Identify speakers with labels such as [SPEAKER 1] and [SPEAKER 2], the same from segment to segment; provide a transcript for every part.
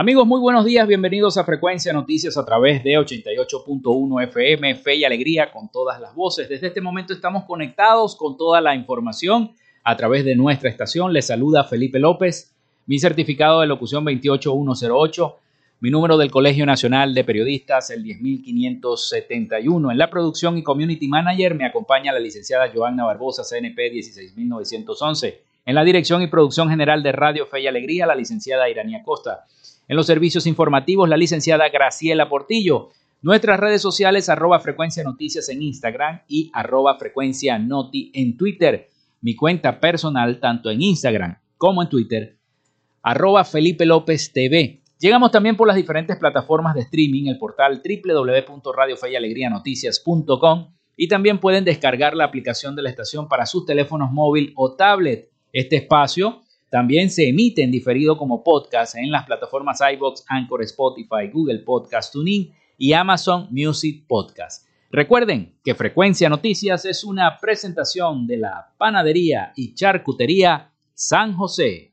[SPEAKER 1] Amigos, muy buenos días, bienvenidos a Frecuencia Noticias a través de 88.1 FM, Fe y Alegría con todas las voces. Desde este momento estamos conectados con toda la información a través de nuestra estación. Les saluda Felipe López, mi certificado de locución 28108, mi número del Colegio Nacional de Periodistas el 10571. En la producción y community manager me acompaña la licenciada Joanna Barbosa, CNP 16911. En la dirección y producción general de Radio Fe y Alegría, la licenciada Iranía Costa. En los servicios informativos, la licenciada Graciela Portillo. Nuestras redes sociales, arroba frecuencia noticias en Instagram y arroba frecuencia noti en Twitter. Mi cuenta personal, tanto en Instagram como en Twitter, arroba Felipe López TV. Llegamos también por las diferentes plataformas de streaming, el portal www.radiofeyalegrianoticias.com y también pueden descargar la aplicación de la estación para sus teléfonos móvil o tablet. Este espacio también se emite en diferido como podcast en las plataformas iBox, Anchor, Spotify, Google Podcast Tuning y Amazon Music Podcast. Recuerden que Frecuencia Noticias es una presentación de la Panadería y Charcutería San José.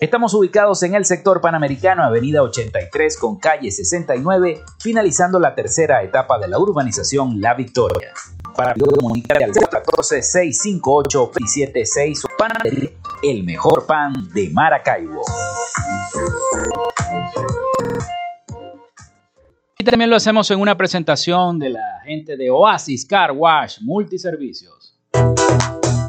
[SPEAKER 1] Estamos ubicados en el sector panamericano, avenida 83 con calle 69, finalizando la tercera etapa de la urbanización La Victoria. Para comunicar al 014-658-276 Panadería, el mejor pan de Maracaibo. Y también lo hacemos en una presentación de la gente de Oasis Car Wash Multiservicios.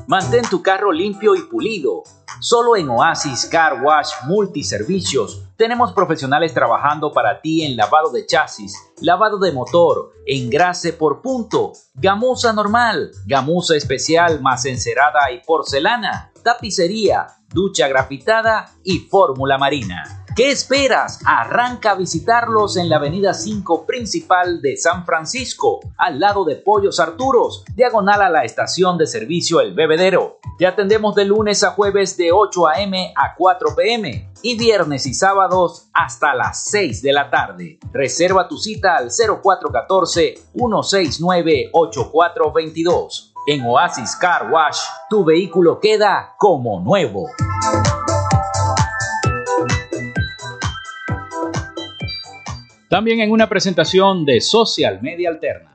[SPEAKER 1] Mantén tu carro limpio y pulido Solo en Oasis Car Wash Multiservicios tenemos profesionales trabajando para ti en lavado de chasis, lavado de motor, engrase por punto, gamuza normal, gamuza especial más encerada y porcelana, tapicería, ducha grafitada y fórmula marina. ¿Qué esperas? Arranca a visitarlos en la avenida 5 principal de San Francisco, al lado de Pollos Arturos, diagonal a la estación de servicio El Bebedero. Te atendemos de lunes a jueves de 8 a.m. a 4 p.m. y viernes y sábados hasta las 6 de la tarde. Reserva tu cita al 0414-169-8422. En Oasis Car Wash, tu vehículo queda como nuevo. También en una presentación de Social Media Alterna.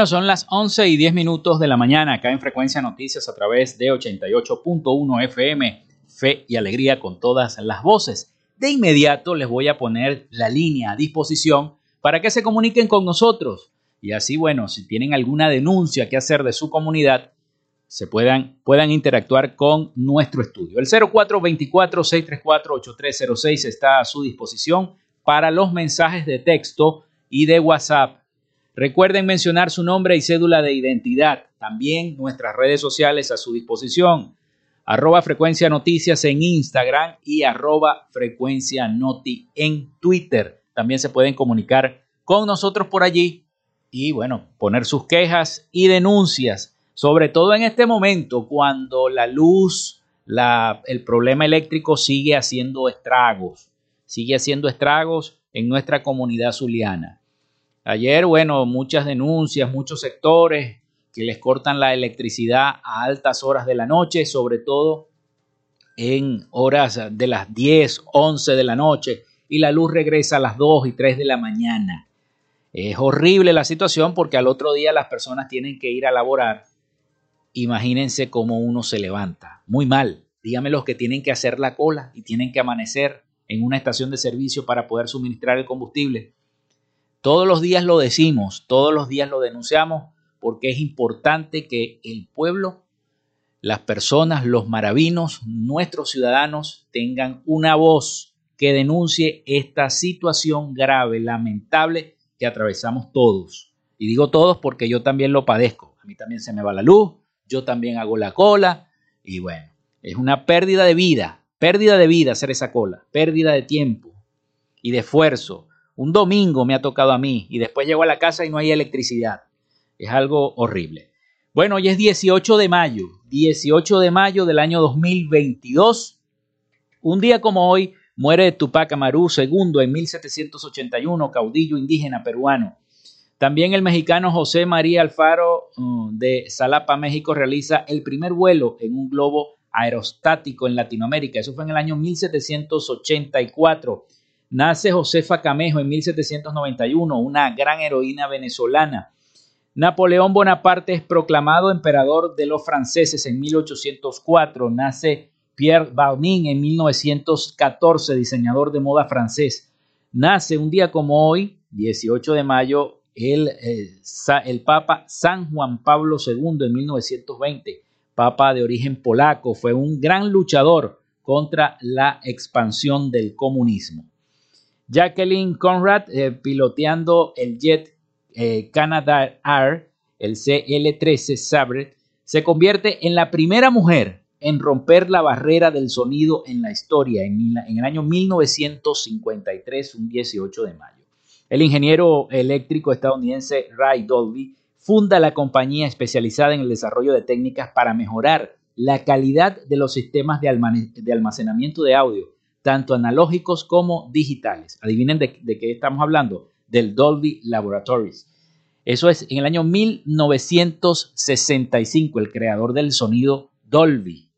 [SPEAKER 1] Bueno, son las 11 y 10 minutos de la mañana acá en Frecuencia Noticias a través de 88.1 FM, Fe y Alegría con todas las voces. De inmediato les voy a poner la línea a disposición para que se comuniquen con nosotros y así, bueno, si tienen alguna denuncia que hacer de su comunidad, se puedan, puedan interactuar con nuestro estudio. El 0424-634-8306 está a su disposición para los mensajes de texto y de WhatsApp Recuerden mencionar su nombre y cédula de identidad. También nuestras redes sociales a su disposición. Arroba frecuencia noticias en Instagram y arroba frecuencia noti en Twitter. También se pueden comunicar con nosotros por allí y bueno, poner sus quejas y denuncias, sobre todo en este momento cuando la luz, el problema eléctrico sigue haciendo estragos, sigue haciendo estragos en nuestra comunidad zuliana. Ayer, bueno, muchas denuncias, muchos sectores que les cortan la electricidad a altas horas de la noche, sobre todo en horas de las 10, 11 de la noche, y la luz regresa a las 2 y 3 de la mañana. Es horrible la situación porque al otro día las personas tienen que ir a laborar. Imagínense cómo uno se levanta. Muy mal. Dígame los que tienen que hacer la cola y tienen que amanecer en una estación de servicio para poder suministrar el combustible. Todos los días lo decimos, todos los días lo denunciamos, porque es importante que el pueblo, las personas, los maravinos, nuestros ciudadanos tengan una voz que denuncie esta situación grave, lamentable que atravesamos todos. Y digo todos porque yo también lo padezco. A mí también se me va la luz, yo también hago la cola y bueno, es una pérdida de vida, pérdida de vida hacer esa cola, pérdida de tiempo y de esfuerzo un domingo me ha tocado a mí y después llego a la casa y no hay electricidad. Es algo horrible. Bueno, hoy es 18 de mayo, 18 de mayo del año 2022. Un día como hoy muere Tupac Amaru II en 1781, caudillo indígena peruano. También el mexicano José María Alfaro uh, de Salapa, México, realiza el primer vuelo en un globo aerostático en Latinoamérica. Eso fue en el año 1784. Nace Josefa Camejo en 1791, una gran heroína venezolana. Napoleón Bonaparte es proclamado emperador de los franceses en 1804. Nace Pierre Balmain en 1914, diseñador de moda francés. Nace un día como hoy, 18 de mayo, eh, el Papa San Juan Pablo II en 1920, Papa de origen polaco, fue un gran luchador contra la expansión del comunismo. Jacqueline Conrad eh, piloteando el jet eh, Canada Air, el CL-13 Sabre, se convierte en la primera mujer en romper la barrera del sonido en la historia en, en el año 1953, un 18 de mayo. El ingeniero eléctrico estadounidense Ray Dolby funda la compañía especializada en el desarrollo de técnicas para mejorar la calidad de los sistemas de almacenamiento de audio tanto analógicos como digitales. Adivinen de, qué estamos hablando, del Dolby Laboratories. Eso es en el año 1965, el creador del sonido Dolby.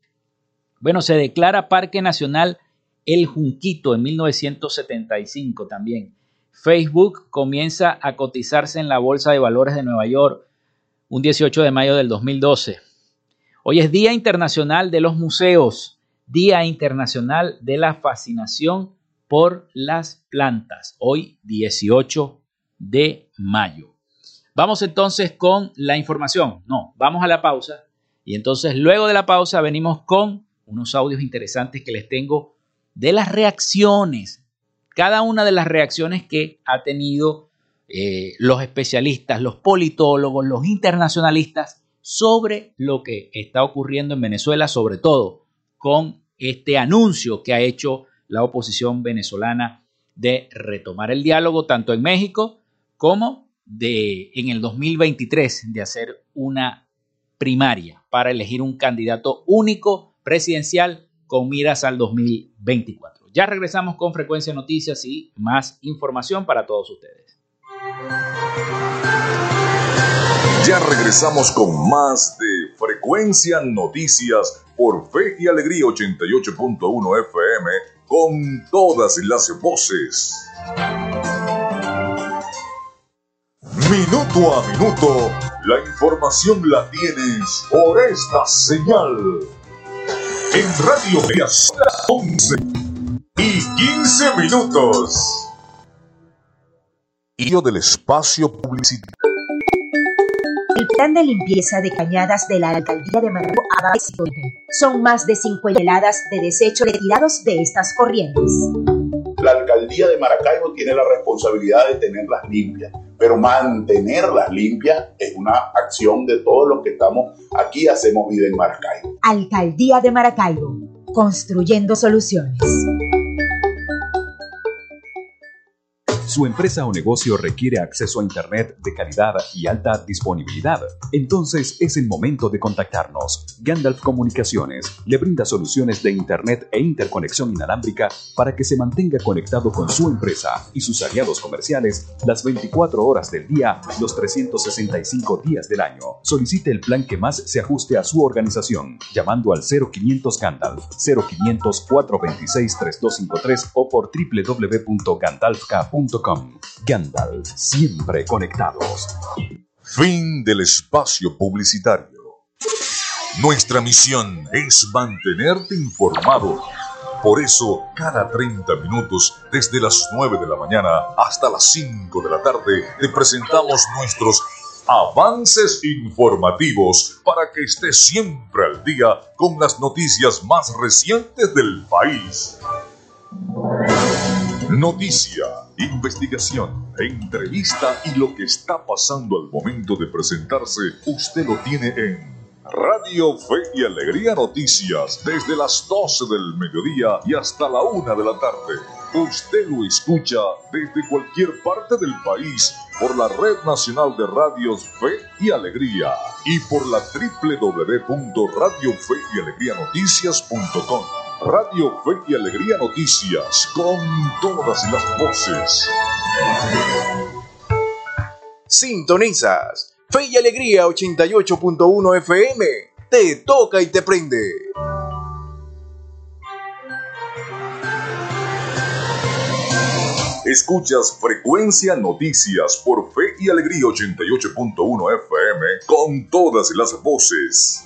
[SPEAKER 1] Bueno, se declara Parque Nacional El Junquito en 1975 también. Facebook comienza a cotizarse en la Bolsa de Valores de Nueva York un 18 de mayo del 2012. Hoy es Día Internacional de los Museos. Día Internacional de la Fascinación por las Plantas, hoy 18 de mayo. Vamos entonces con la información. No, vamos a la pausa y entonces luego de la pausa venimos con unos audios interesantes que les tengo de las reacciones, cada una de las reacciones que ha tenido eh, los especialistas, los politólogos, los internacionalistas sobre lo que está ocurriendo en Venezuela, sobre todo con este anuncio que ha hecho la oposición venezolana de retomar el diálogo tanto en México como de en el 2023 de hacer una primaria para elegir un candidato único presidencial con miras al 2024. Ya regresamos con frecuencia noticias y más información para todos ustedes.
[SPEAKER 2] Ya regresamos con más de frecuencia noticias por Fe y Alegría 88.1 FM con todas las voces. Minuto a minuto La información la tienes por esta señal. En Radio Díaz 11 y 15 minutos. Del espacio publicitario.
[SPEAKER 3] El plan de limpieza de cañadas de la alcaldía de Maracaibo avanza. Son más de 50 heladas de desecho retirados de estas corrientes.
[SPEAKER 4] La alcaldía de Maracaibo tiene la responsabilidad de tenerlas limpias, pero mantenerlas limpias es una acción de todos los que estamos aquí, hacemos vida en Maracaibo.
[SPEAKER 3] Alcaldía de Maracaibo, construyendo soluciones.
[SPEAKER 5] Su empresa o negocio requiere acceso a Internet de calidad y alta disponibilidad. Entonces es el momento de contactarnos. Gandalf Comunicaciones le brinda soluciones de Internet e interconexión inalámbrica para que se mantenga conectado con su empresa y sus aliados comerciales las 24 horas del día, los 365 días del año. Solicite el plan que más se ajuste a su organización llamando al 0500 Gandalf 0500 426 3253 o por www.gandalfk.com Gandalf, siempre conectados.
[SPEAKER 2] Fin del espacio publicitario. Nuestra misión es mantenerte informado. Por eso, cada 30 minutos, desde las 9 de la mañana hasta las 5 de la tarde, te presentamos nuestros avances informativos para que estés siempre al día con las noticias más recientes del país. Noticia, investigación, entrevista y lo que está pasando al momento de presentarse, usted lo tiene en Radio Fe y Alegría Noticias desde las 12 del mediodía y hasta la 1 de la tarde. Usted lo escucha desde cualquier parte del país por la Red Nacional de Radios Fe y Alegría y por la www.radiofeyalegrianoticias.com. Radio Fe y Alegría Noticias, con todas las voces.
[SPEAKER 6] Sintonizas Fe y Alegría 88.1 FM. Te toca y te prende.
[SPEAKER 2] Escuchas Frecuencia Noticias por Fe y Alegría 88.1 FM con todas las voces.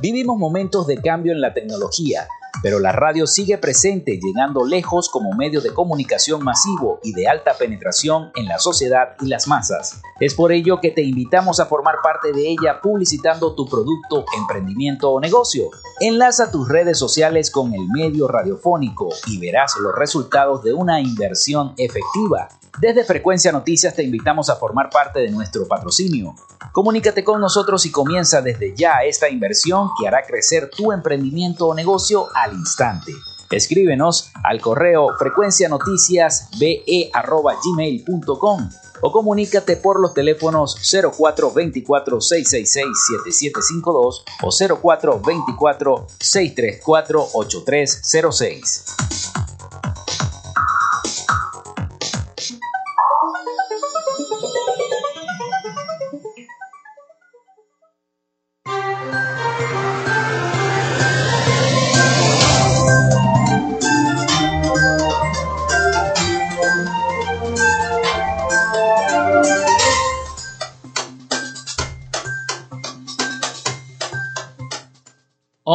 [SPEAKER 1] Vivimos momentos de cambio en la tecnología, pero la radio sigue presente, llegando lejos como medio de comunicación masivo y de alta penetración en la sociedad y las masas. Es por ello que te invitamos a formar parte de ella publicitando tu producto, emprendimiento o negocio. Enlaza tus redes sociales con el medio radiofónico y verás los resultados de una inversión efectiva. Desde Frecuencia Noticias te invitamos a formar parte de nuestro patrocinio. Comunícate con nosotros y comienza desde ya esta inversión que hará crecer tu emprendimiento o negocio al instante. Escríbenos al correo frecuencianoticiasbe.gmail.com o comunícate por los teléfonos 0424-666-7752 o 0424-634-8306.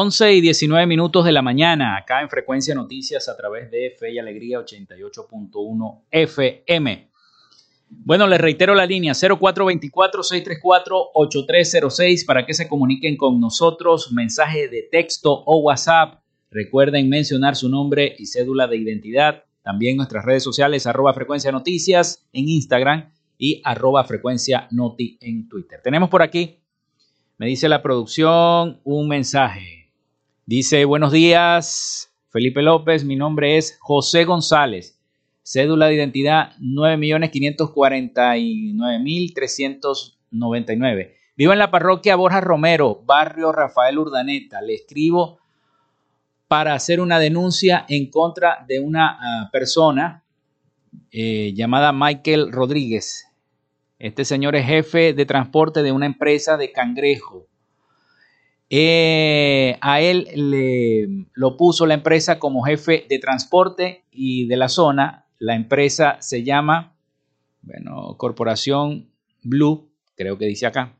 [SPEAKER 1] 11 y 19 minutos de la mañana, acá en Frecuencia Noticias a través de Fe y Alegría 88.1 FM. Bueno, les reitero la línea 0424-634-8306 para que se comuniquen con nosotros, mensaje de texto o WhatsApp. Recuerden mencionar su nombre y cédula de identidad. También nuestras redes sociales, arroba frecuencia noticias en Instagram y arroba frecuencia noti en Twitter. Tenemos por aquí, me dice la producción, un mensaje. Dice, buenos días, Felipe López, mi nombre es José González, cédula de identidad 9.549.399. Vivo en la parroquia Borja Romero, barrio Rafael Urdaneta. Le escribo para hacer una denuncia en contra de una ah, persona eh, llamada Michael Rodríguez. Este señor es jefe de transporte de una empresa de cangrejo eh, a él le lo puso la empresa como jefe de transporte y de la zona La empresa se llama, bueno, Corporación Blue, creo que dice acá.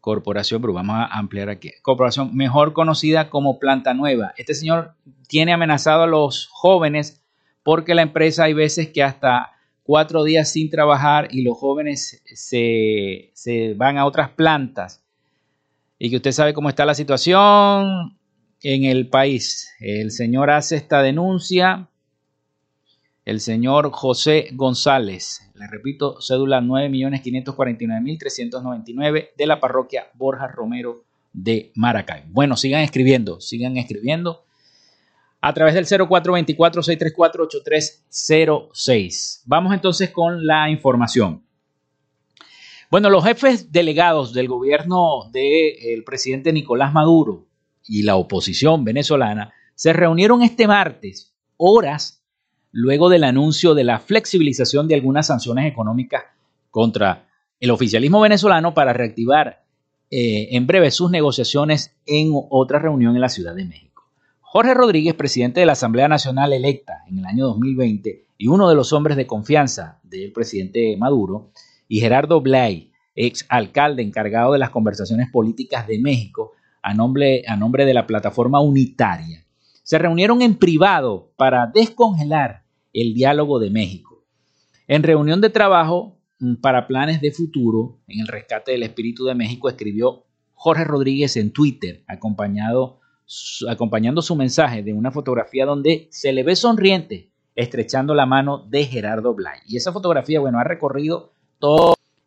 [SPEAKER 1] Corporación Blue, vamos a ampliar aquí. Corporación mejor conocida como Planta Nueva. Este señor tiene amenazado a los jóvenes porque la empresa hay veces que hasta cuatro días sin trabajar y los jóvenes se, se van a otras plantas y que usted sabe cómo está la situación en el país. El señor hace esta denuncia, el señor José González, le repito, cédula 9.549.399 de la parroquia Borja Romero de Maracay. Bueno, sigan escribiendo, sigan escribiendo a través del 0424-634-8306. Vamos entonces con la información. Bueno, los jefes delegados del gobierno del presidente Nicolás Maduro y la oposición venezolana se reunieron este martes, horas luego del anuncio de la flexibilización de algunas sanciones económicas contra el oficialismo venezolano para reactivar eh, en breve sus negociaciones en otra reunión en la Ciudad de México. Jorge Rodríguez, presidente de la Asamblea Nacional electa en el año 2020 y uno de los hombres de confianza del presidente Maduro, y Gerardo Blay, ex alcalde encargado de las conversaciones políticas de México, a nombre, a nombre de la plataforma unitaria, se reunieron en privado para descongelar el diálogo de México. En reunión de trabajo mm, para planes de futuro en el rescate del espíritu de México, escribió Jorge Rodríguez en Twitter, acompañado, acompañando su mensaje de una fotografía donde se le ve sonriente, estrechando la mano de Gerardo Blay. Y esa fotografía, bueno, ha recorrido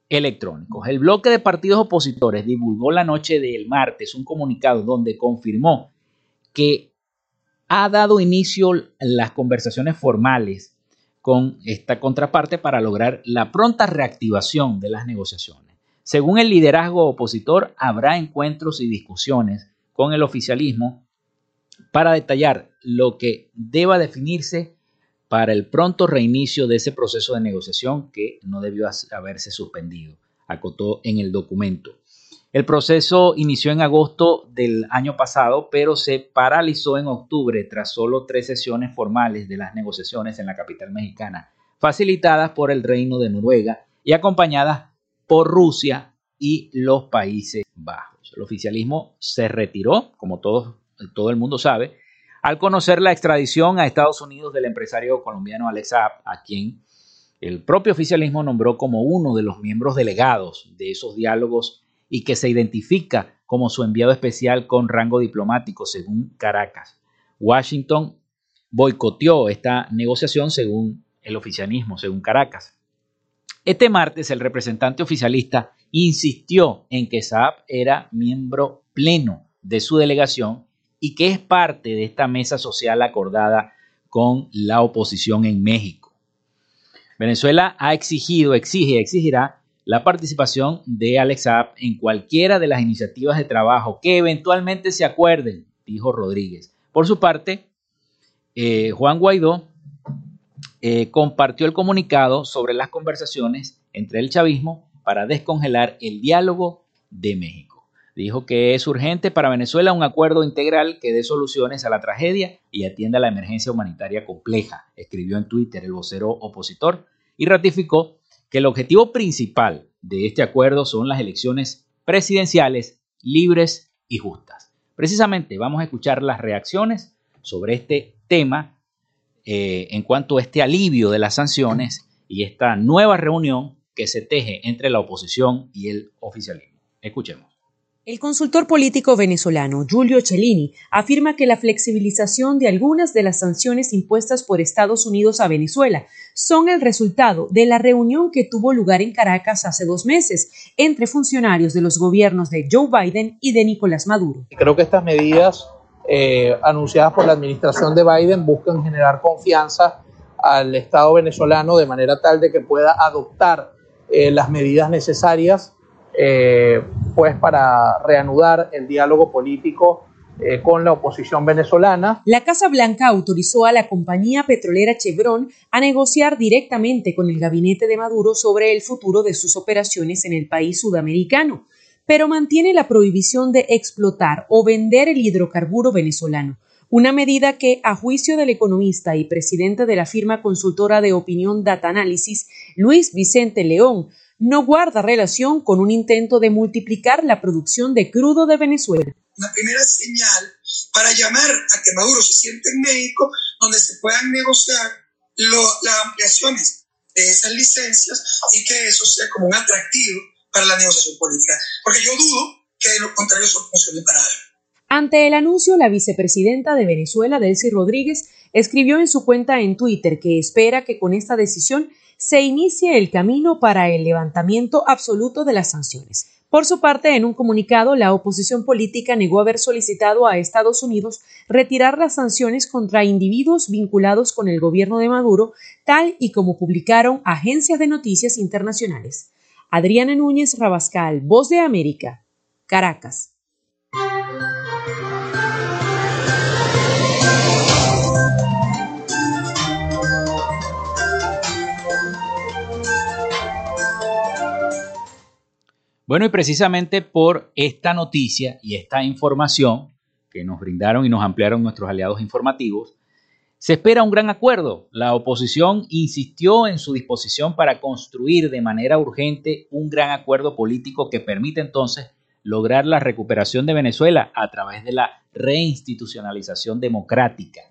[SPEAKER 1] electrónicos. El bloque de partidos opositores divulgó la noche del martes un comunicado donde confirmó que ha dado inicio las conversaciones formales con esta contraparte para lograr la pronta reactivación de las negociaciones. Según el liderazgo opositor, habrá encuentros y discusiones con el oficialismo para detallar lo que deba definirse para el pronto reinicio de ese proceso de negociación que no debió haberse suspendido, acotó en el documento. El proceso inició en agosto del año pasado, pero se paralizó en octubre tras solo tres sesiones formales de las negociaciones en la capital mexicana, facilitadas por el Reino de Noruega y acompañadas por Rusia y los Países Bajos. El oficialismo se retiró, como todos, todo el mundo sabe, al conocer la extradición a Estados Unidos del empresario colombiano Alex Saab, a quien el propio oficialismo nombró como uno de los miembros delegados de esos diálogos y que se identifica como su enviado especial con rango diplomático, según Caracas. Washington boicoteó esta negociación según el oficialismo, según Caracas. Este martes el representante oficialista insistió en que Saab era miembro pleno de su delegación y que es parte de esta mesa social acordada con la oposición en México. Venezuela ha exigido, exige exigirá la participación de Alex Saab en cualquiera de las iniciativas de trabajo que eventualmente se acuerden, dijo Rodríguez. Por su parte, eh, Juan Guaidó eh, compartió el comunicado sobre las conversaciones entre el chavismo para descongelar el diálogo de México. Dijo que es urgente para Venezuela un acuerdo integral que dé soluciones a la tragedia y atienda la emergencia humanitaria compleja, escribió en Twitter el vocero opositor y ratificó que el objetivo principal de este acuerdo son las elecciones presidenciales libres y justas. Precisamente vamos a escuchar las reacciones sobre este tema eh, en cuanto a este alivio de las sanciones y esta nueva reunión que se teje entre la oposición y el oficialismo. Escuchemos.
[SPEAKER 7] El consultor político venezolano Giulio Cellini afirma que la flexibilización de algunas de las sanciones impuestas por Estados Unidos a Venezuela son el resultado de la reunión que tuvo lugar en Caracas hace dos meses entre funcionarios de los gobiernos de Joe Biden y de Nicolás Maduro.
[SPEAKER 8] Creo que estas medidas eh, anunciadas por la administración de Biden buscan generar confianza al Estado venezolano de manera tal de que pueda adoptar eh, las medidas necesarias eh, pues para reanudar el diálogo político eh, con la oposición venezolana.
[SPEAKER 7] La Casa Blanca autorizó a la compañía petrolera Chevron a negociar directamente con el gabinete de Maduro sobre el futuro de sus operaciones en el país sudamericano, pero mantiene la prohibición de explotar o vender el hidrocarburo venezolano una medida que, a juicio del economista y presidente de la firma consultora de opinión Data Analysis, Luis Vicente León, no guarda relación con un intento de multiplicar la producción de crudo de Venezuela.
[SPEAKER 9] Una primera señal para llamar a que Maduro se siente en México, donde se puedan negociar las ampliaciones de esas licencias y que eso sea como un atractivo para la negociación política. Porque yo dudo que de lo contrario eso funcione para algo.
[SPEAKER 7] Ante el anuncio, la vicepresidenta de Venezuela, Delcy Rodríguez, escribió en su cuenta en Twitter que espera que con esta decisión se inicie el camino para el levantamiento absoluto de las sanciones. Por su parte, en un comunicado, la oposición política negó haber solicitado a Estados Unidos retirar las sanciones contra individuos vinculados con el gobierno de Maduro, tal y como publicaron agencias de noticias internacionales. Adriana Núñez Rabascal, Voz de América, Caracas.
[SPEAKER 1] Bueno, y precisamente por esta noticia y esta información que nos brindaron y nos ampliaron nuestros aliados informativos, se espera un gran acuerdo. La oposición insistió en su disposición para construir de manera urgente un gran acuerdo político que permite entonces lograr la recuperación de Venezuela a través de la reinstitucionalización democrática.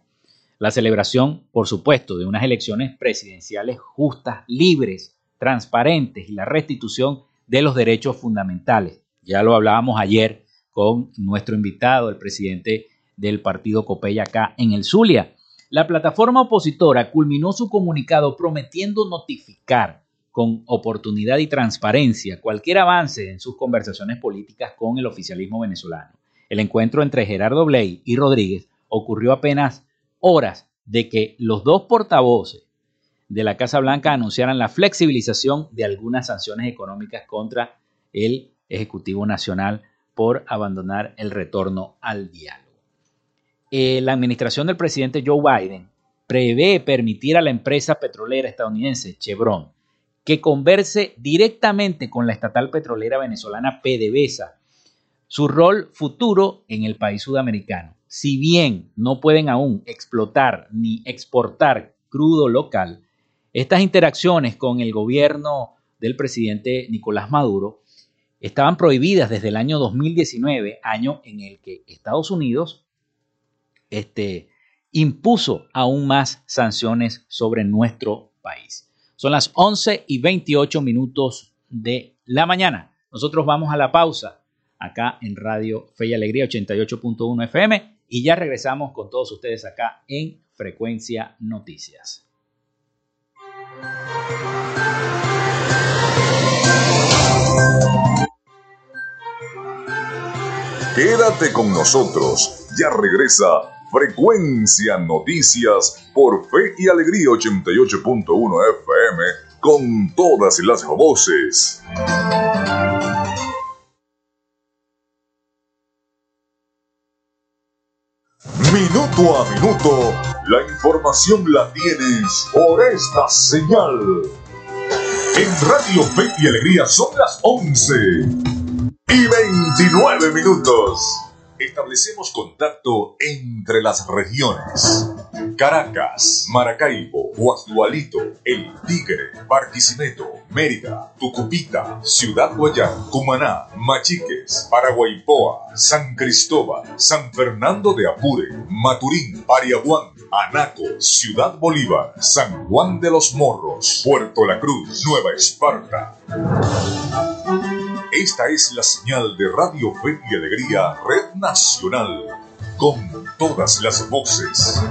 [SPEAKER 1] La celebración, por supuesto, de unas elecciones presidenciales justas, libres, transparentes y la restitución de los derechos fundamentales. Ya lo hablábamos ayer con nuestro invitado, el presidente del partido Copella acá en el Zulia. La plataforma opositora culminó su comunicado prometiendo notificar con oportunidad y transparencia cualquier avance en sus conversaciones políticas con el oficialismo venezolano. El encuentro entre Gerardo Bley y Rodríguez ocurrió apenas horas de que los dos portavoces de la Casa Blanca anunciaran la flexibilización de algunas sanciones económicas contra el Ejecutivo Nacional por abandonar el retorno al diálogo. Eh, la administración del presidente Joe Biden prevé permitir a la empresa petrolera estadounidense Chevron que converse directamente con la estatal petrolera venezolana PDVSA su rol futuro en el país sudamericano. Si bien no pueden aún explotar ni exportar crudo local, estas interacciones con el gobierno del presidente Nicolás Maduro estaban prohibidas desde el año 2019, año en el que Estados Unidos este, impuso aún más sanciones sobre nuestro país. Son las 11 y 28 minutos de la mañana. Nosotros vamos a la pausa acá en Radio Fe y Alegría 88.1 FM y ya regresamos con todos ustedes acá en Frecuencia Noticias.
[SPEAKER 2] Quédate con nosotros, ya regresa Frecuencia Noticias por Fe y Alegría 88.1 FM con todas las voces. Minuto a minuto, la información la tienes por esta señal. En Radio Fe y Alegría son las 11 y 29 minutos. Establecemos contacto entre las regiones. Caracas, Maracaibo, Guasdualito, El Tigre, Barquisimeto, Mérida, Tucupita, Ciudad Guayán, Cumaná, Machiques, Paraguaypoa, San Cristóbal, San Fernando de Apure, Maturín, Pariaguán, Anaco, Ciudad Bolívar, San Juan de los Morros, Puerto La Cruz, Nueva Esparta. Esta es la señal de Radio Fe y Alegría, Red Nacional, con todas las voces.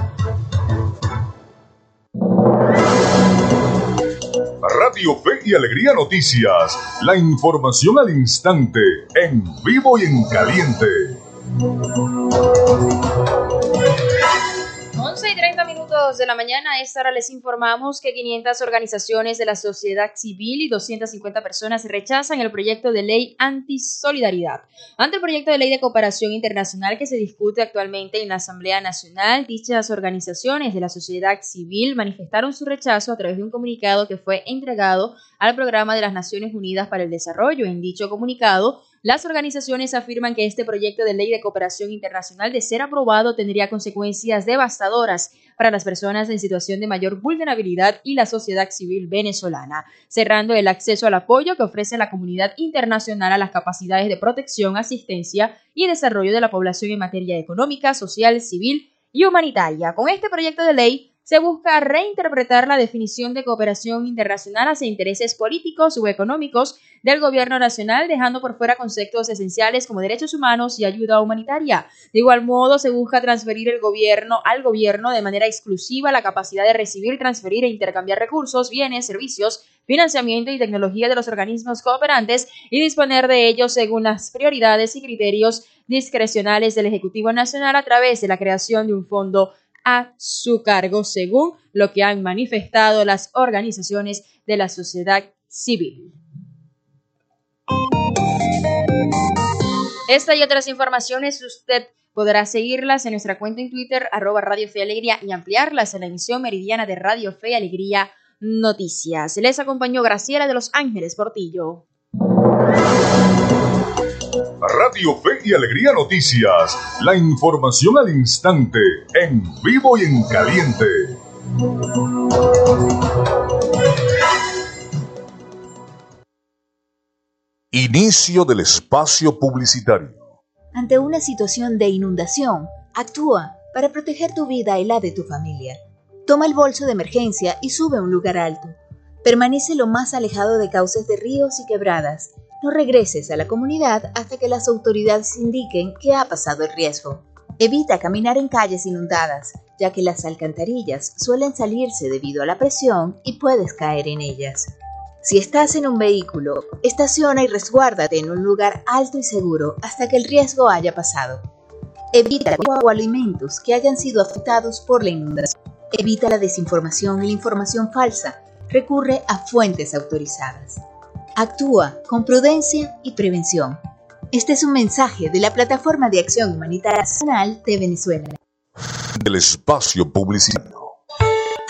[SPEAKER 2] Radio Fe y Alegría Noticias, la información al instante, en vivo y en caliente.
[SPEAKER 10] 11 y 30 minutos de la mañana, a esta hora les informamos que 500 organizaciones de la sociedad civil y 250 personas rechazan el proyecto de ley antisolidaridad. Ante el proyecto de ley de cooperación internacional que se discute actualmente en la Asamblea Nacional, dichas organizaciones de la sociedad civil manifestaron su rechazo a través de un comunicado que fue entregado al Programa de las Naciones Unidas para el Desarrollo. En dicho comunicado, Las organizaciones afirman que este proyecto de ley de cooperación internacional, de ser aprobado, tendría consecuencias devastadoras para las personas en situación de mayor vulnerabilidad y la sociedad civil venezolana, cerrando el acceso al apoyo que ofrece la comunidad internacional a las capacidades de protección, asistencia y desarrollo de la población en materia económica, social, civil y humanitaria. Con este proyecto de ley, se busca reinterpretar la definición de cooperación internacional hacia intereses políticos o económicos del gobierno nacional, dejando por fuera conceptos esenciales como derechos humanos y ayuda humanitaria. De igual modo, se busca transferir el gobierno al gobierno de manera exclusiva la capacidad de recibir, transferir e intercambiar recursos, bienes, servicios, financiamiento y tecnología de los organismos cooperantes y disponer de ellos según las prioridades y criterios discrecionales del Ejecutivo Nacional a través de la creación de un fondo a su cargo, según lo que han manifestado las organizaciones de la sociedad civil. Esta y otras informaciones usted podrá seguirlas en nuestra cuenta en Twitter, arroba Radio Fe Alegría, y ampliarlas en la emisión meridiana de Radio Fe Alegría Noticias. Les acompañó Graciela de Los Ángeles Portillo.
[SPEAKER 2] Radio Fe y Alegría Noticias. La información al instante, en vivo y en caliente. Inicio del espacio publicitario.
[SPEAKER 11] Ante una situación de inundación, actúa para proteger tu vida y la de tu familia. Toma el bolso de emergencia y sube a un lugar alto. Permanece lo más alejado de cauces de ríos y quebradas no regreses a la comunidad hasta que las autoridades indiquen que ha pasado el riesgo. Evita caminar en calles inundadas, ya que las alcantarillas suelen salirse debido a la presión y puedes caer en ellas. Si estás en un vehículo, estaciona y resguárdate en un lugar alto y seguro hasta que el riesgo haya pasado. Evita o alimentos que hayan sido afectados por la inundación. Evita la desinformación y la información falsa. Recurre a fuentes autorizadas. Actúa con prudencia y prevención. Este es un mensaje de la Plataforma de Acción Humanitaria Nacional de Venezuela.
[SPEAKER 2] Del espacio publicitario.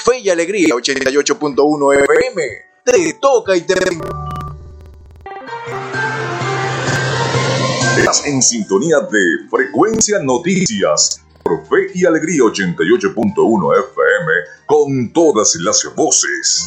[SPEAKER 6] Fe y Alegría 88.1 FM. Te toca y te...
[SPEAKER 2] Estás en sintonía de Frecuencia Noticias por Fe y Alegría 88.1 FM con todas las voces.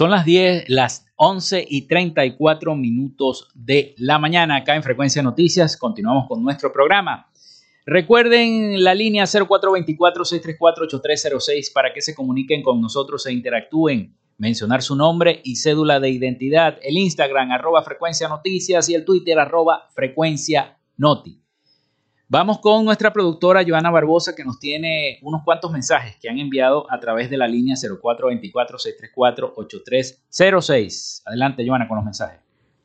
[SPEAKER 1] Son las 10, las 11 y 34 minutos de la mañana acá en Frecuencia Noticias. Continuamos con nuestro programa. Recuerden la línea 0424-634-8306 para que se comuniquen con nosotros e interactúen. Mencionar su nombre y cédula de identidad. El Instagram arroba frecuencia noticias y el Twitter arroba frecuencia noti. Vamos con nuestra productora Joana Barbosa que nos tiene unos cuantos mensajes que han enviado a través de la línea 0424-634-8306. Adelante Joana con los mensajes.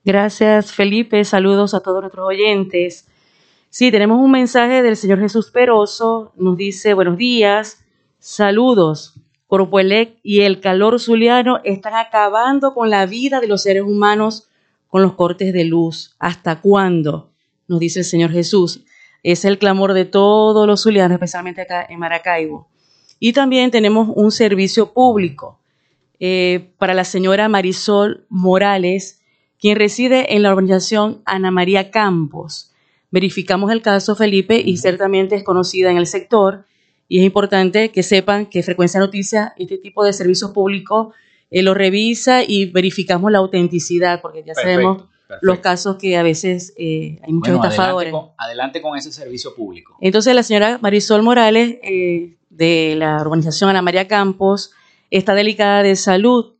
[SPEAKER 7] Gracias Felipe, saludos a todos nuestros oyentes. Sí, tenemos un mensaje del señor Jesús Peroso, nos dice buenos días, saludos. Corpoelec y el calor zuliano están acabando con la vida de los seres humanos con los cortes de luz. ¿Hasta cuándo? Nos dice el Señor Jesús es el clamor de todos los zulianos, especialmente acá en Maracaibo. Y también tenemos un servicio público eh, para la señora Marisol Morales,
[SPEAKER 12] quien reside en la organización Ana María Campos. Verificamos el caso, Felipe, y ciertamente es conocida en el sector. Y es importante que sepan que Frecuencia Noticias, este tipo de servicios públicos, eh, lo revisa y verificamos la autenticidad, porque ya sabemos los casos que a veces eh, hay muchos estafadores.
[SPEAKER 1] Adelante con, ese servicio público.
[SPEAKER 12] Entonces, la señora Marisol Morales, eh, de la organización Ana María Campos, está delicada de salud,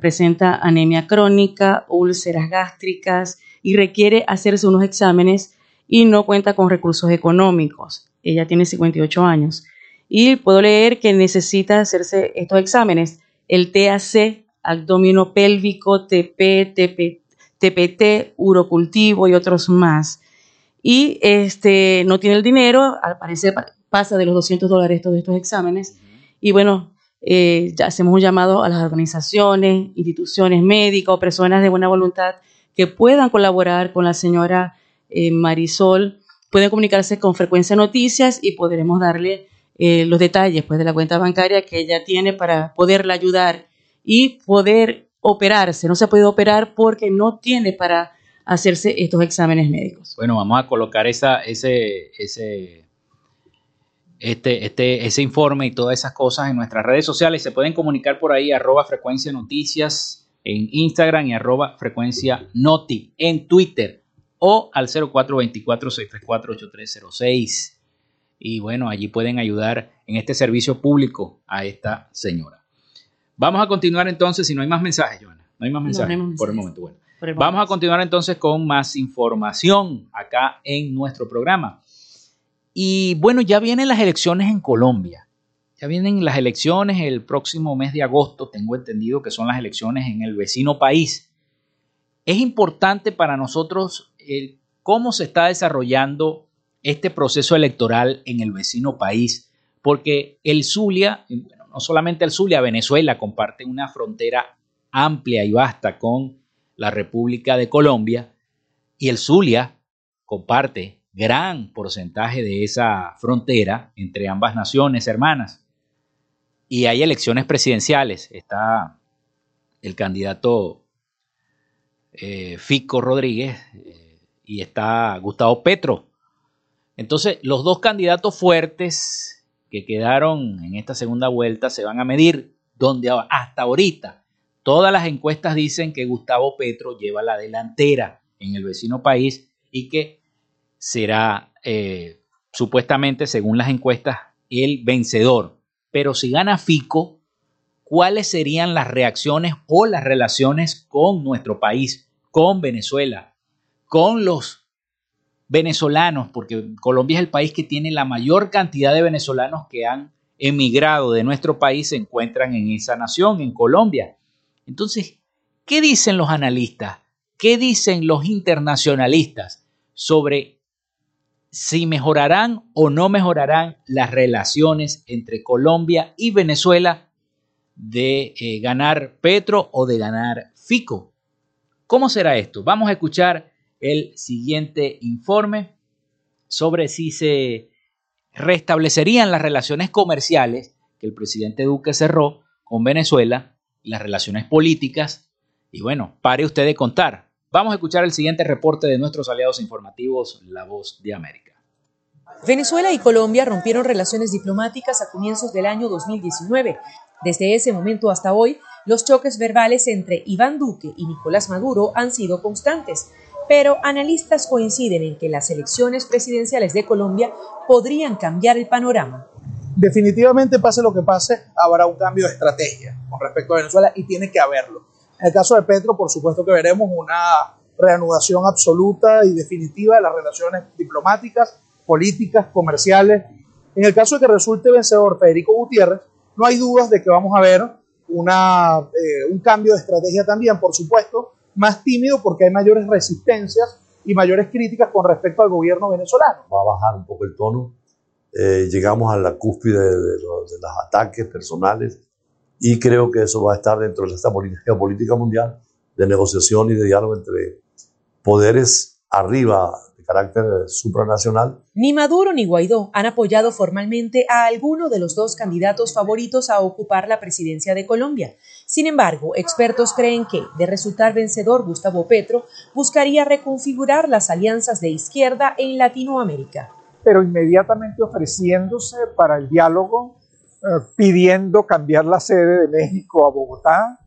[SPEAKER 12] presenta anemia crónica, úlceras gástricas y requiere hacerse unos exámenes y no cuenta con recursos económicos. Ella tiene 58 años. Y puedo leer que necesita hacerse estos exámenes, el TAC, abdomino pélvico, TP, TPT, urocultivo y otros más. Y este, no tiene el dinero, al parecer pasa de los 200 dólares todos estos exámenes. Y bueno, eh, ya hacemos un llamado a las organizaciones, instituciones médicas o personas de buena voluntad que puedan colaborar con la señora eh, Marisol. Pueden comunicarse con Frecuencia Noticias y podremos darle eh, los detalles pues, de la cuenta bancaria que ella tiene para poderla ayudar y poder operarse. No se ha podido operar porque no tiene para hacerse estos exámenes médicos.
[SPEAKER 1] Bueno, vamos a colocar ese, ese, este, este, ese informe y todas esas cosas en nuestras redes sociales. Se pueden comunicar por ahí, arroba frecuencia noticias en Instagram y arroba frecuencia noti en Twitter o al 0424-634-8306 y bueno, allí pueden ayudar en este servicio público a esta señora. Vamos a continuar entonces, si no hay más mensajes, Joana. No hay más mensajes por el momento. Bueno, vamos a continuar entonces con más información acá en nuestro programa. Y bueno, ya vienen las elecciones en Colombia. Ya vienen las elecciones el próximo mes de agosto, tengo entendido que son las elecciones en el vecino país. Es importante para nosotros el cómo se está desarrollando este proceso electoral en el vecino país, porque el Zulia, no solamente el Zulia, Venezuela comparte una frontera amplia y vasta con la República de Colombia, y el Zulia comparte gran porcentaje de esa frontera entre ambas naciones hermanas. Y hay elecciones presidenciales. Está el candidato eh, Fico Rodríguez eh, y está Gustavo Petro, entonces, los dos candidatos fuertes que quedaron en esta segunda vuelta se van a medir, donde hasta ahorita todas las encuestas dicen que Gustavo Petro lleva la delantera en el vecino país y que será eh, supuestamente, según las encuestas, el vencedor. Pero si gana Fico, ¿cuáles serían las reacciones o las relaciones con nuestro país, con Venezuela, con los venezolanos, porque Colombia es el país que tiene la mayor cantidad de venezolanos que han emigrado de nuestro país, se encuentran en esa nación, en Colombia. Entonces, ¿qué dicen los analistas? ¿Qué dicen los internacionalistas sobre si mejorarán o no mejorarán las relaciones entre Colombia y Venezuela de eh, ganar Petro o de ganar Fico? ¿Cómo será esto? Vamos a escuchar el siguiente informe sobre si se restablecerían las relaciones comerciales que el presidente Duque cerró con Venezuela, las relaciones políticas. Y bueno, pare usted de contar. Vamos a escuchar el siguiente reporte de nuestros aliados informativos, La Voz de América.
[SPEAKER 7] Venezuela y Colombia rompieron relaciones diplomáticas a comienzos del año 2019. Desde ese momento hasta hoy, los choques verbales entre Iván Duque y Nicolás Maduro han sido constantes pero analistas coinciden en que las elecciones presidenciales de Colombia podrían cambiar el panorama.
[SPEAKER 8] Definitivamente, pase lo que pase, habrá un cambio de estrategia con respecto a Venezuela y tiene que haberlo. En el caso de Petro, por supuesto que veremos una reanudación absoluta y definitiva de las relaciones diplomáticas, políticas, comerciales. En el caso de que resulte vencedor Federico Gutiérrez, no hay dudas de que vamos a ver una, eh, un cambio de estrategia también, por supuesto, más tímido porque hay mayores resistencias y mayores críticas con respecto al gobierno venezolano.
[SPEAKER 13] Va a bajar un poco el tono. Eh, llegamos a la cúspide de, los, ataques personales y creo que eso va a estar dentro de esta política, política mundial de negociación y de diálogo entre poderes arriba de carácter supranacional.
[SPEAKER 7] Ni Maduro ni Guaidó han apoyado formalmente a alguno de los dos candidatos favoritos a ocupar la presidencia de Colombia. Sin embargo, expertos creen que, de resultar vencedor Gustavo Petro, buscaría reconfigurar las alianzas de izquierda en Latinoamérica.
[SPEAKER 14] Pero inmediatamente ofreciéndose para el diálogo, eh, pidiendo cambiar la sede de México a Bogotá,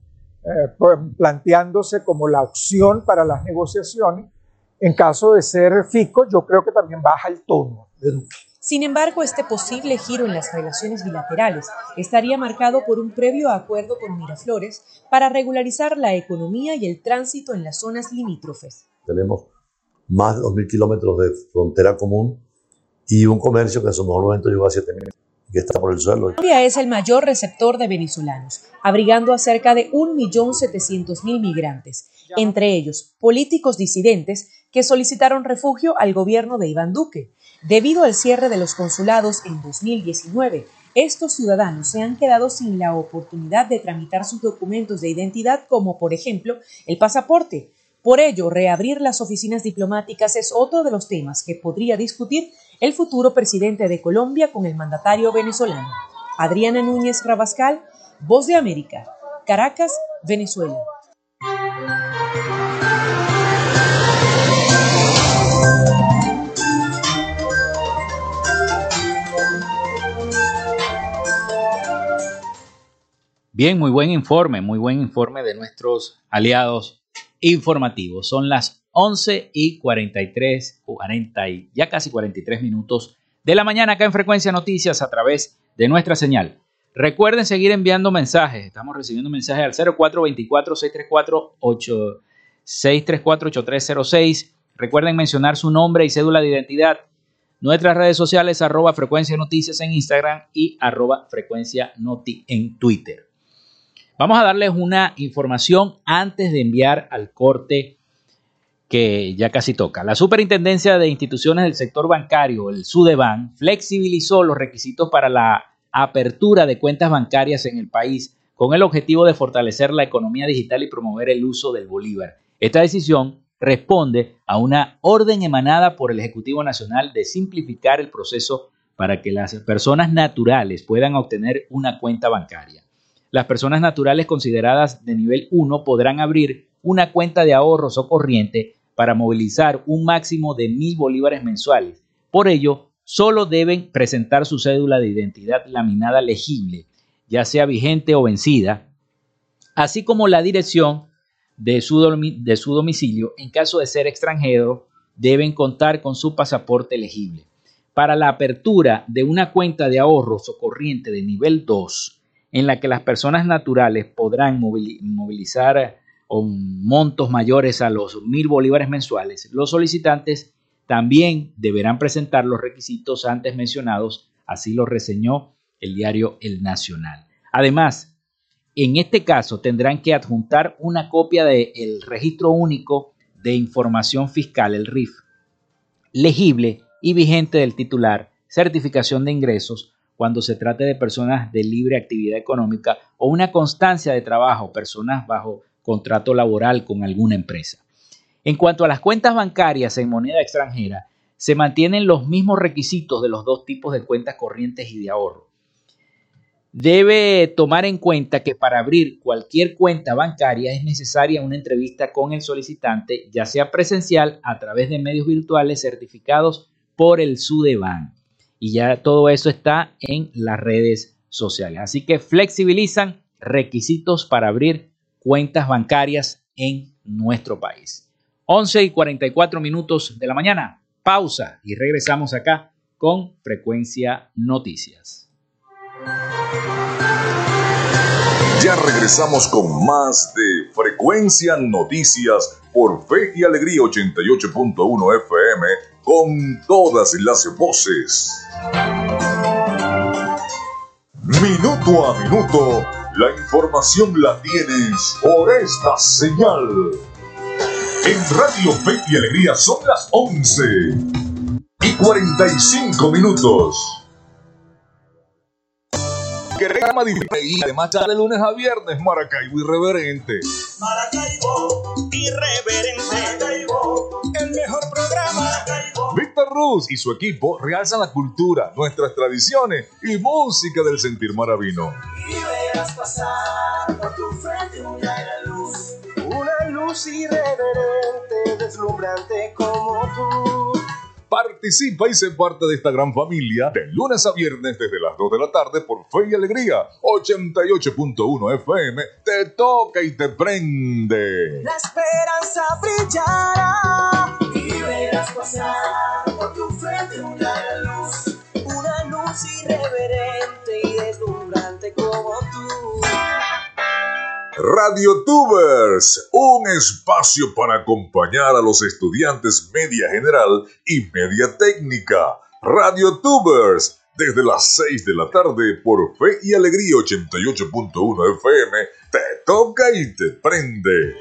[SPEAKER 14] eh, planteándose como la opción para las negociaciones. En caso de ser Fico, yo creo que también baja el tono de Duque.
[SPEAKER 7] Sin embargo, este posible giro en las relaciones bilaterales estaría marcado por un previo acuerdo con Miraflores para regularizar la economía y el tránsito en las zonas limítrofes.
[SPEAKER 13] Tenemos más de 2.000 kilómetros de frontera común y un comercio que en su mejor momento llegó a 7.000 que está por el suelo.
[SPEAKER 7] Colombia es el mayor receptor de venezolanos, abrigando a cerca de 1.700.000 migrantes, entre ellos políticos disidentes que solicitaron refugio al gobierno de Iván Duque. Debido al cierre de los consulados en 2019, estos ciudadanos se han quedado sin la oportunidad de tramitar sus documentos de identidad como por ejemplo el pasaporte. Por ello, reabrir las oficinas diplomáticas es otro de los temas que podría discutir el futuro presidente de Colombia con el mandatario venezolano. Adriana Núñez Rabascal, Voz de América, Caracas, Venezuela.
[SPEAKER 1] Bien, muy buen informe, muy buen informe de nuestros aliados informativos. Son las 11 y 43, 40 y ya casi 43 minutos de la mañana acá en Frecuencia Noticias a través de nuestra señal. Recuerden seguir enviando mensajes. Estamos recibiendo mensajes al 0424-634-8306. Recuerden mencionar su nombre y cédula de identidad. Nuestras redes sociales, arroba Frecuencia Noticias en Instagram y arroba Frecuencia Noti en Twitter. Vamos a darles una información antes de enviar al corte que ya casi toca. La Superintendencia de Instituciones del Sector Bancario, el SUDEBAN, flexibilizó los requisitos para la apertura de cuentas bancarias en el país con el objetivo de fortalecer la economía digital y promover el uso del bolívar. Esta decisión responde a una orden emanada por el Ejecutivo Nacional de simplificar el proceso para que las personas naturales puedan obtener una cuenta bancaria. Las personas naturales consideradas de nivel 1 podrán abrir una cuenta de ahorros o corriente para movilizar un máximo de mil bolívares mensuales. Por ello, solo deben presentar su cédula de identidad laminada legible, ya sea vigente o vencida, así como la dirección de su, de su domicilio. En caso de ser extranjero, deben contar con su pasaporte legible. Para la apertura de una cuenta de ahorros o corriente de nivel 2, en la que las personas naturales podrán movilizar montos mayores a los mil bolívares mensuales, los solicitantes también deberán presentar los requisitos antes mencionados, así lo reseñó el diario El Nacional. Además, en este caso tendrán que adjuntar una copia del registro único de información fiscal, el RIF, legible y vigente del titular, certificación de ingresos, cuando se trate de personas de libre actividad económica o una constancia de trabajo, personas bajo contrato laboral con alguna empresa. En cuanto a las cuentas bancarias en moneda extranjera, se mantienen los mismos requisitos de los dos tipos de cuentas corrientes y de ahorro. Debe tomar en cuenta que para abrir cualquier cuenta bancaria es necesaria una entrevista con el solicitante, ya sea presencial a través de medios virtuales certificados por el SUDEBAN. Y ya todo eso está en las redes sociales. Así que flexibilizan requisitos para abrir cuentas bancarias en nuestro país. 11 y 44 minutos de la mañana. Pausa y regresamos acá con Frecuencia Noticias.
[SPEAKER 2] Ya regresamos con más de Frecuencia Noticias por Fe y Alegría 88.1 FM con todas las voces. Minuto a minuto la información la tienes por esta señal. En Radio Fe y Alegría son las 11 y 45 minutos. Programa y además de lunes a viernes, Maracaibo Irreverente.
[SPEAKER 15] Maracaibo Irreverente. Maracaibo, el mejor programa. Maracaibo
[SPEAKER 2] Víctor Ruz y su equipo realzan la cultura, nuestras tradiciones y música del sentir maravino.
[SPEAKER 15] Y verás pasar por tu frente una gran luz, una luz irreverente, deslumbrante como tú.
[SPEAKER 2] Participa y sé parte de esta gran familia de lunes a viernes desde las 2 de la tarde por Fe y Alegría 88.1 FM. Te toca y te prende.
[SPEAKER 15] La esperanza brillará y verás pasar por tu frente una luz, una luz irreverente y deslumbrante como tú.
[SPEAKER 2] Radio Tubers, un espacio para acompañar a los estudiantes media general y media técnica. Radio Tubers, desde las 6 de la tarde por Fe y Alegría 88.1 FM, te toca y te prende.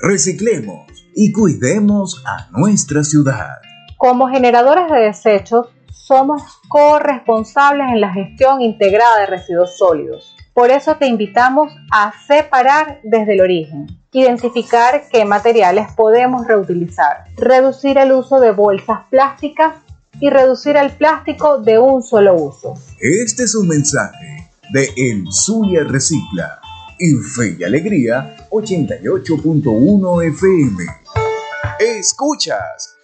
[SPEAKER 16] Reciclemos y cuidemos a nuestra ciudad.
[SPEAKER 17] Como generadores de desechos, somos corresponsables en la gestión integrada de residuos sólidos. Por eso te invitamos a separar desde el origen, identificar qué materiales podemos reutilizar, reducir el uso de bolsas plásticas y reducir el plástico de un solo uso.
[SPEAKER 16] Este es un mensaje de El Zulia Recicla y Fe y Alegría 88.1 FM.
[SPEAKER 6] Escuchas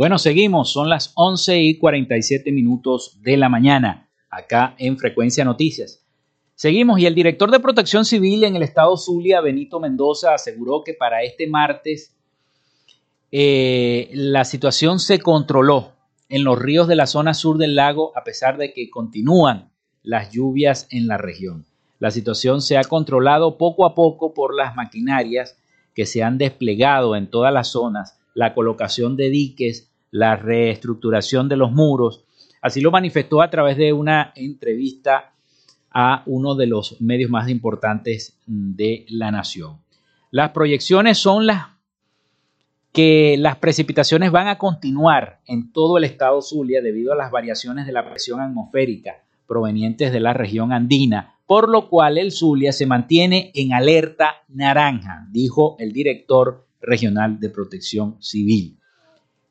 [SPEAKER 1] Bueno, seguimos, son las 11 y 47 minutos de la mañana, acá en Frecuencia Noticias. Seguimos y el director de Protección Civil en el estado Zulia, Benito Mendoza, aseguró que para este martes eh, la situación se controló en los ríos de la zona sur del lago a pesar de que continúan las lluvias en la región. La situación se ha controlado poco a poco por las maquinarias que se han desplegado en todas las zonas, la colocación de diques, la reestructuración de los muros. Así lo manifestó a través de una entrevista a uno de los medios más importantes de la nación. Las proyecciones son las que las precipitaciones van a continuar en todo el estado Zulia debido a las variaciones de la presión atmosférica provenientes de la región andina, por lo cual el Zulia se mantiene en alerta naranja, dijo el director regional de protección civil.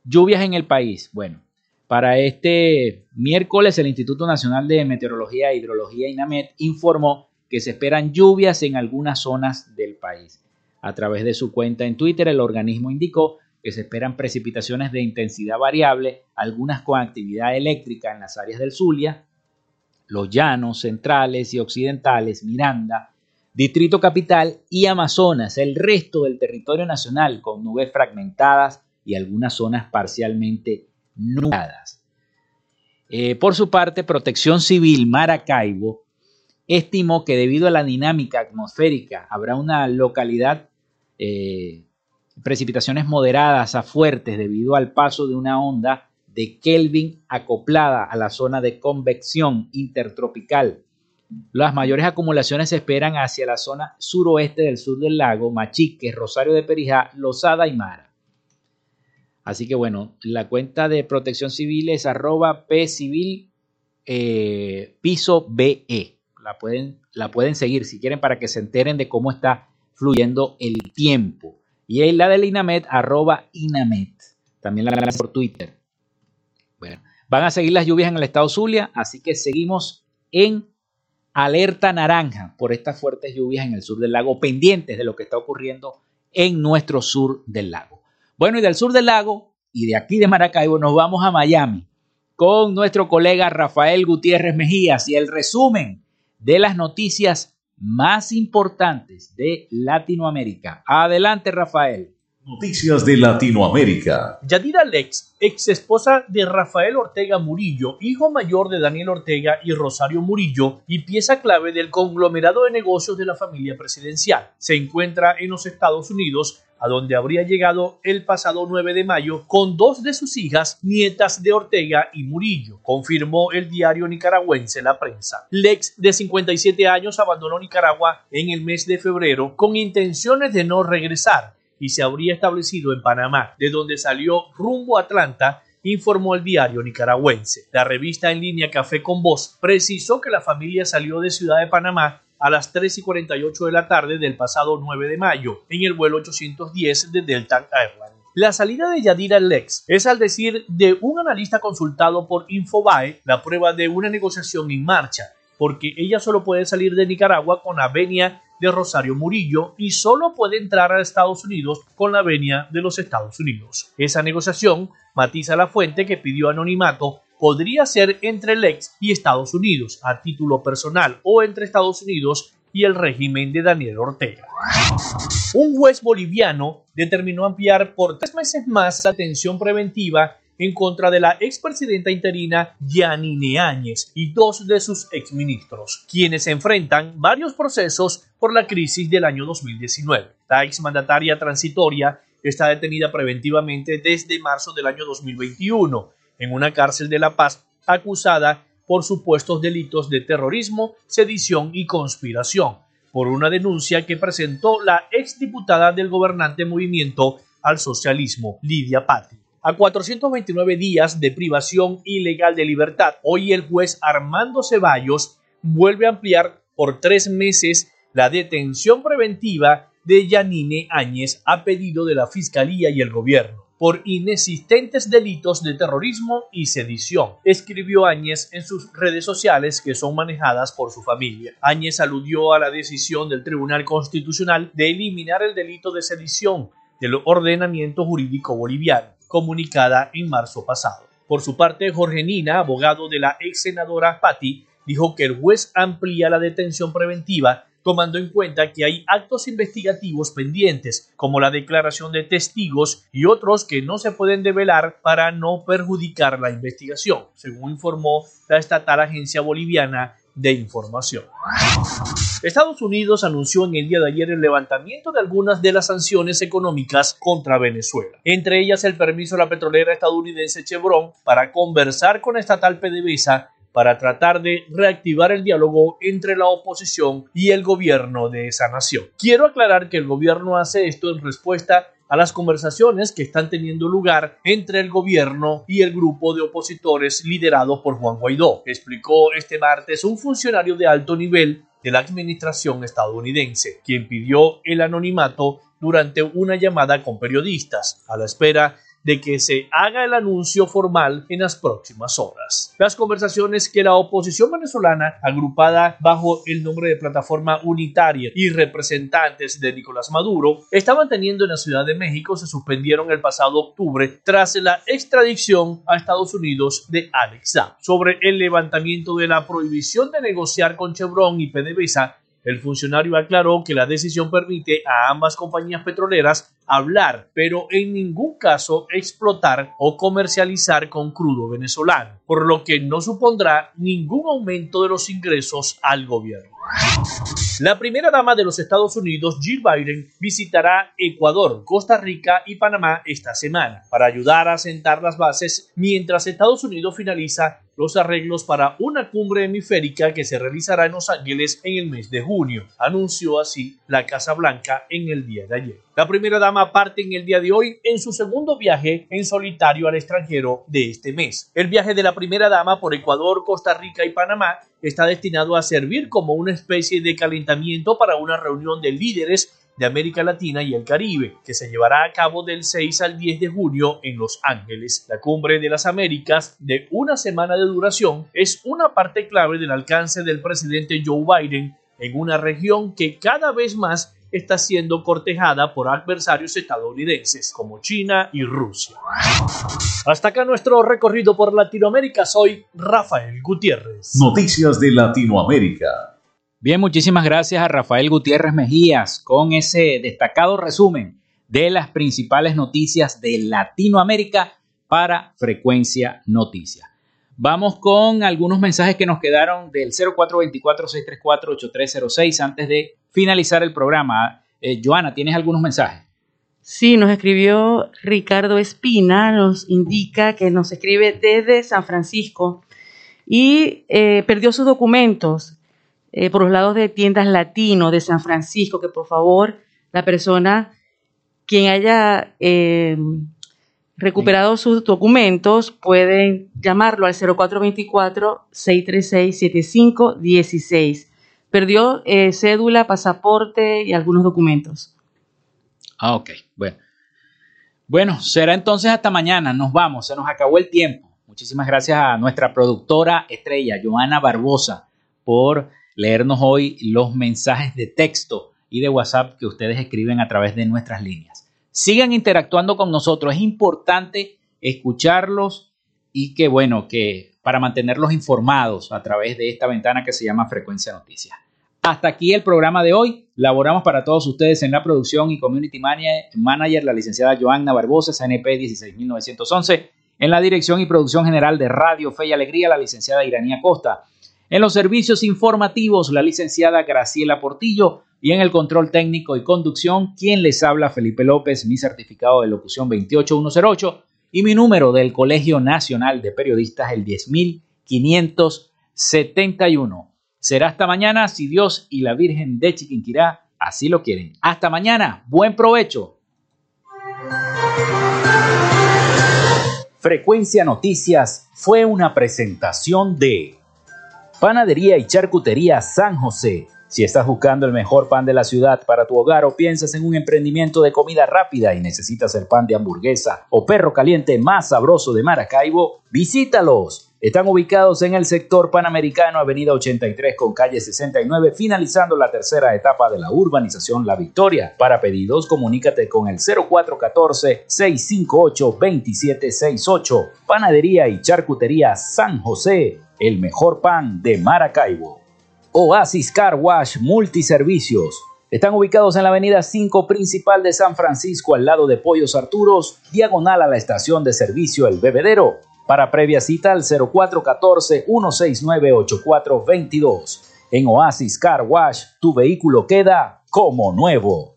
[SPEAKER 1] Lluvias en el país. Bueno, para este miércoles el Instituto Nacional de Meteorología e Hidrología INAMET informó que se esperan lluvias en algunas zonas del país. A través de su cuenta en Twitter, el organismo indicó que se esperan precipitaciones de intensidad variable, algunas con actividad eléctrica en las áreas del Zulia, los llanos centrales y occidentales, Miranda, Distrito Capital y Amazonas, el resto del territorio nacional con nubes fragmentadas y algunas zonas parcialmente nubladas. Eh, por su parte, Protección Civil Maracaibo estimó que debido a la dinámica atmosférica habrá una localidad, eh, precipitaciones moderadas a fuertes debido al paso de una onda de Kelvin acoplada a la zona de convección intertropical. Las mayores acumulaciones se esperan hacia la zona suroeste del sur del lago, Machique, Rosario de Perijá, Lozada y Mara. Así que bueno, la cuenta de protección civil es arroba pcivil eh, piso BE. La pueden, la pueden seguir si quieren para que se enteren de cómo está fluyendo el tiempo. Y es la del INAMET, arroba INAMET. También la gracias por Twitter. Bueno, van a seguir las lluvias en el estado Zulia, así que seguimos en alerta naranja por estas fuertes lluvias en el sur del lago, pendientes de lo que está ocurriendo en nuestro sur del lago. Bueno, y del sur del lago y de aquí de Maracaibo nos vamos a Miami con nuestro colega Rafael Gutiérrez Mejías y el resumen de las noticias más importantes de Latinoamérica. Adelante, Rafael.
[SPEAKER 2] Noticias de Latinoamérica.
[SPEAKER 18] Yadira Lex, ex esposa de Rafael Ortega Murillo, hijo mayor de Daniel Ortega y Rosario Murillo, y pieza clave del conglomerado de negocios de la familia presidencial, se encuentra en los Estados Unidos a donde habría llegado el pasado 9 de mayo con dos de sus hijas, nietas de Ortega y Murillo, confirmó el diario nicaragüense La Prensa. Lex, de 57 años, abandonó Nicaragua en el mes de febrero con intenciones de no regresar y se habría establecido en Panamá, de donde salió rumbo a Atlanta informó el diario nicaragüense. La revista en línea Café con Voz precisó que la familia salió de Ciudad de Panamá a las 3 y 48 de la tarde del pasado 9 de mayo en el vuelo 810 de Delta Airlines. La salida de Yadira Lex es, al decir de un analista consultado por Infobae, la prueba de una negociación en marcha, porque ella solo puede salir de Nicaragua con la venia de Rosario Murillo y solo puede entrar a Estados Unidos con la venia de los Estados Unidos. Esa negociación, matiza la fuente que pidió anonimato, podría ser entre el ex y Estados Unidos a título personal o entre Estados Unidos y el régimen de Daniel Ortega. Un juez boliviano determinó ampliar por tres meses más la atención preventiva en contra de la expresidenta interina Yanine Áñez y dos de sus exministros, quienes enfrentan varios procesos por la crisis del año 2019. La exmandataria transitoria está detenida preventivamente desde marzo del año 2021 en una cárcel de La Paz acusada por supuestos delitos de terrorismo, sedición y conspiración, por una denuncia que presentó la exdiputada del gobernante Movimiento al Socialismo, Lidia Patti. A 429 días de privación ilegal de libertad, hoy el juez Armando Ceballos vuelve a ampliar por tres meses la detención preventiva de Yanine Áñez a pedido de la Fiscalía y el Gobierno por inexistentes delitos de terrorismo y sedición, escribió Áñez en sus redes sociales que son manejadas por su familia. Áñez aludió a la decisión del Tribunal Constitucional de eliminar el delito de sedición del ordenamiento jurídico boliviano, comunicada en marzo pasado. Por su parte, Jorge Nina, abogado de la ex senadora Patti, dijo que el juez amplía la detención preventiva tomando en cuenta que hay actos investigativos pendientes, como la declaración de testigos y otros que no se pueden develar para no perjudicar la investigación, según informó la estatal agencia boliviana de información. Estados Unidos anunció en el día de ayer el levantamiento de algunas de las sanciones económicas contra Venezuela, entre ellas el permiso a la petrolera estadounidense Chevron para conversar con estatal PDVSA para tratar de reactivar el diálogo entre la oposición y el gobierno de esa nación. Quiero aclarar que el gobierno hace esto en respuesta a las conversaciones que están teniendo lugar entre el gobierno y el grupo de opositores liderado por Juan Guaidó, explicó este martes un funcionario de alto nivel de la administración estadounidense, quien pidió el anonimato durante una llamada con periodistas, a la espera de que se haga el anuncio formal en las próximas horas. Las conversaciones que la oposición venezolana, agrupada bajo el nombre de Plataforma Unitaria y representantes de Nicolás Maduro, estaban teniendo en la Ciudad de México se suspendieron el pasado octubre tras la extradición a Estados Unidos de Alex. Sobre el levantamiento de la prohibición de negociar con Chevron y PDVSA, el funcionario aclaró que la decisión permite a ambas compañías petroleras hablar, pero en ningún caso explotar o comercializar con crudo venezolano, por lo que no supondrá ningún aumento de los ingresos al gobierno. La primera dama de los Estados Unidos, Jill Biden, visitará Ecuador, Costa Rica y Panamá esta semana para ayudar a sentar las bases mientras Estados Unidos finaliza los arreglos para una cumbre hemisférica que se realizará en Los Ángeles en el mes de junio, anunció así la Casa Blanca en el día de ayer. La primera dama parte en el día de hoy en su segundo viaje en solitario al extranjero de este mes. El viaje de la primera dama por Ecuador, Costa Rica y Panamá está destinado a servir como una especie de calentamiento para una reunión de líderes de América Latina y el Caribe, que se llevará a cabo del 6 al 10 de junio en Los Ángeles. La Cumbre de las Américas, de una semana de duración, es una parte clave del alcance del presidente Joe Biden en una región que cada vez más está siendo cortejada por adversarios estadounidenses como China y Rusia. Hasta acá nuestro recorrido por Latinoamérica. Soy Rafael Gutiérrez.
[SPEAKER 2] Noticias de Latinoamérica.
[SPEAKER 1] Bien, muchísimas gracias a Rafael Gutiérrez Mejías con ese destacado resumen de las principales noticias de Latinoamérica para Frecuencia Noticias. Vamos con algunos mensajes que nos quedaron del 0424-634-8306 antes de finalizar el programa. Eh, Joana, ¿tienes algunos mensajes?
[SPEAKER 12] Sí, nos escribió Ricardo Espina, nos indica que nos escribe desde San Francisco y eh, perdió sus documentos eh, por los lados de tiendas latino de San Francisco, que por favor la persona quien haya recuperado sus documentos, pueden llamarlo al 0424-636-7516. Perdió eh, cédula, pasaporte y algunos documentos.
[SPEAKER 1] Ah, ok, bueno. Bueno, será entonces hasta mañana. Nos vamos, se nos acabó el tiempo. Muchísimas gracias a nuestra productora estrella, Joana Barbosa, por leernos hoy los mensajes de texto y de WhatsApp que ustedes escriben a través de nuestras líneas sigan interactuando con nosotros. Es importante escucharlos y que, bueno, que para mantenerlos informados a través de esta ventana que se llama Frecuencia Noticias. Hasta aquí el programa de hoy. Laboramos para todos ustedes en la producción y community manager, la licenciada Joanna Barbosa, CNP 16911. En la dirección y producción general de Radio Fe y Alegría, la licenciada Iranía Costa. En los servicios informativos, la licenciada Graciela Portillo y en el control técnico y conducción, quien les habla Felipe López, mi certificado de locución 28108 y mi número del Colegio Nacional de Periodistas el 10571. Será hasta mañana si Dios y la Virgen de Chiquinquirá así lo quieren. Hasta mañana, buen provecho. Frecuencia Noticias fue una presentación de Panadería y Charcutería San José si estás buscando el mejor pan de la ciudad para tu hogar o piensas en un emprendimiento de comida rápida y necesitas el pan de hamburguesa o perro caliente más sabroso de Maracaibo, visítalos. Están ubicados en el sector panamericano, Avenida 83 con calle 69, finalizando la tercera etapa de la urbanización La Victoria. Para pedidos, comunícate con el 0414-658-2768. Panadería y Charcutería San José, el mejor pan de Maracaibo. Oasis Car Wash Multiservicios. Están ubicados en la avenida 5 principal de San Francisco, al lado de Pollos Arturos, diagonal a la estación de servicio El Bebedero. Para previa cita al 0414-169-8422. En Oasis Car Wash, tu vehículo queda como nuevo.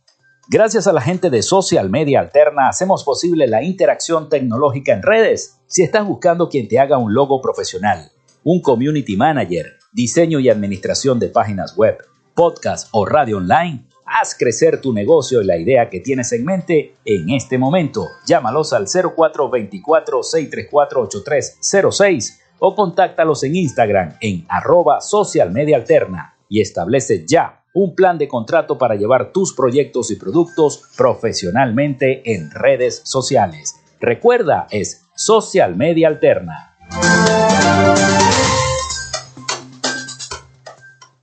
[SPEAKER 1] Gracias a la gente de Social Media Alterna hacemos posible la interacción tecnológica en redes. Si estás buscando quien te haga un logo profesional, un community manager, diseño y administración de páginas web, podcast o radio online, haz crecer tu negocio y la idea que tienes en mente en este momento. Llámalos al 0424-634-8306 o contáctalos en Instagram en arroba social media alterna y establece ya un plan de contrato para llevar tus proyectos y productos profesionalmente en redes sociales. Recuerda, es Social Media Alterna. Música